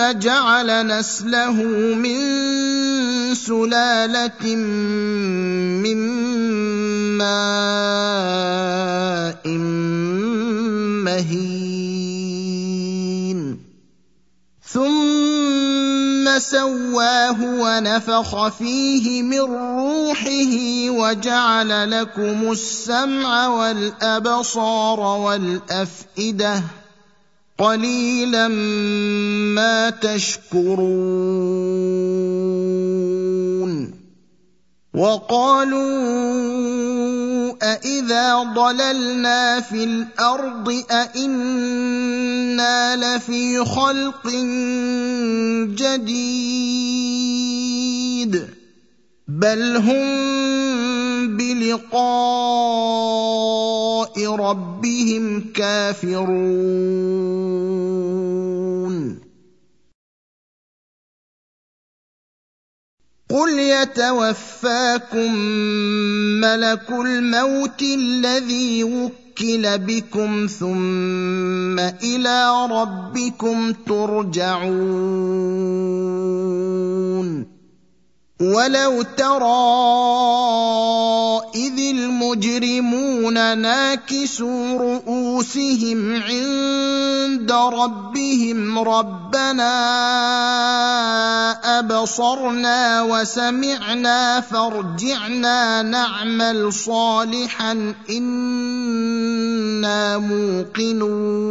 جعل نسله من سلالة من ماء مهين. ثم سواه ونفخ فيه من روحه وجعل لكم السمع والأبصار والأفئدة قليلا ما تشكرون وقالوا أإذا ضللنا في الأرض أإنا لفي خلق جديد بل هم بلقاء ربهم كافرون قل يتوفاكم ملك الموت الذي وكل بكم ثم إلى ربكم ترجعون ولو ترى إذ المجرمون ناكسوا رؤوسهم عند ربهم ربنا أبصرنا وسمعنا فارجعنا نعمل صالحا إنا موقنون.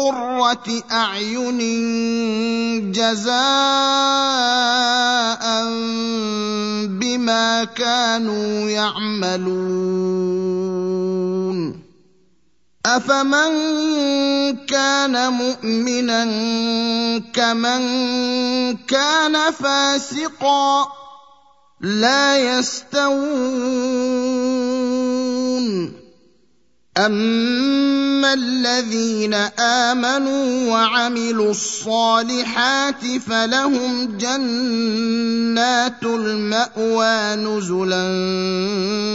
قرة أعين جزاء بما كانوا يعملون. أفمن كان مؤمنا كمن كان فاسقا لا يستوون. اما الذين امنوا وعملوا الصالحات فلهم جنات الماوى نزلا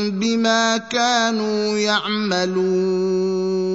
بما كانوا يعملون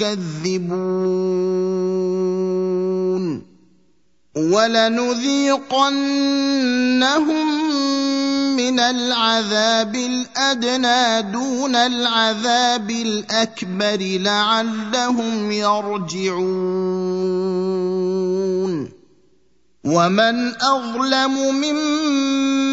تكذبون ولنذيقنهم من العذاب الأدنى دون العذاب الأكبر لعلهم يرجعون. ومن أظلم ممن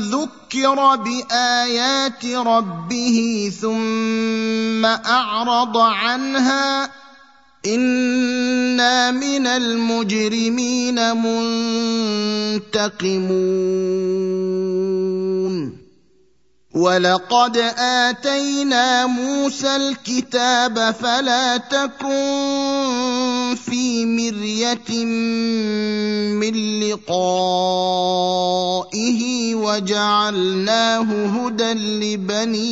ذكر بايات ربه ثم اعرض عنها أنا من المجرمين منتقمون ولقد اتينا موسى الكتاب فلا تكن في مرية من لقائه وجعلناه هدى لبني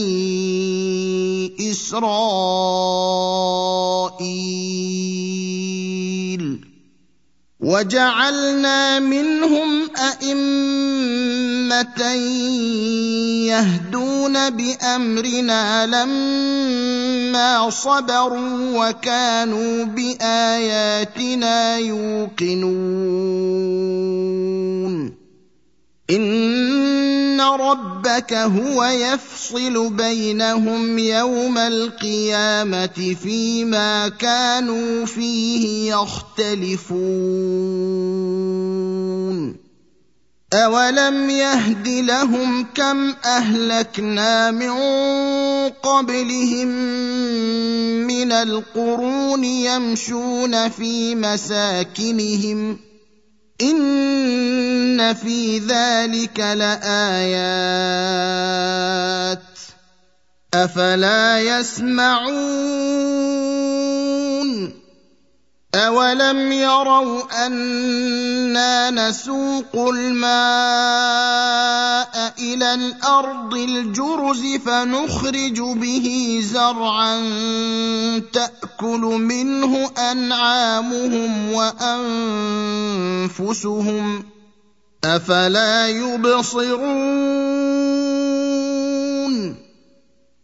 إسرائيل. وجعلنا منهم أئمة يهدون بأمرنا لما صبروا وكانوا بآياتنا يوقنون. ان ربك هو يفصل بينهم يوم القيامه فيما كانوا فيه يختلفون اولم يهد لهم كم اهلكنا من قبلهم من القرون يمشون في مساكنهم ان في ذلك لايات افلا يسمعون اولم يروا أنا نسوق الماء إلى الأرض الجرز فنخرج به زرعا تاكل منه انعامهم وانفسهم افلا يبصرون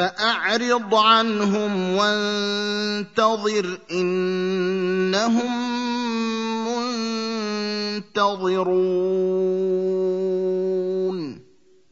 فأعرض عنهم وانتظر إنهم منتظرون.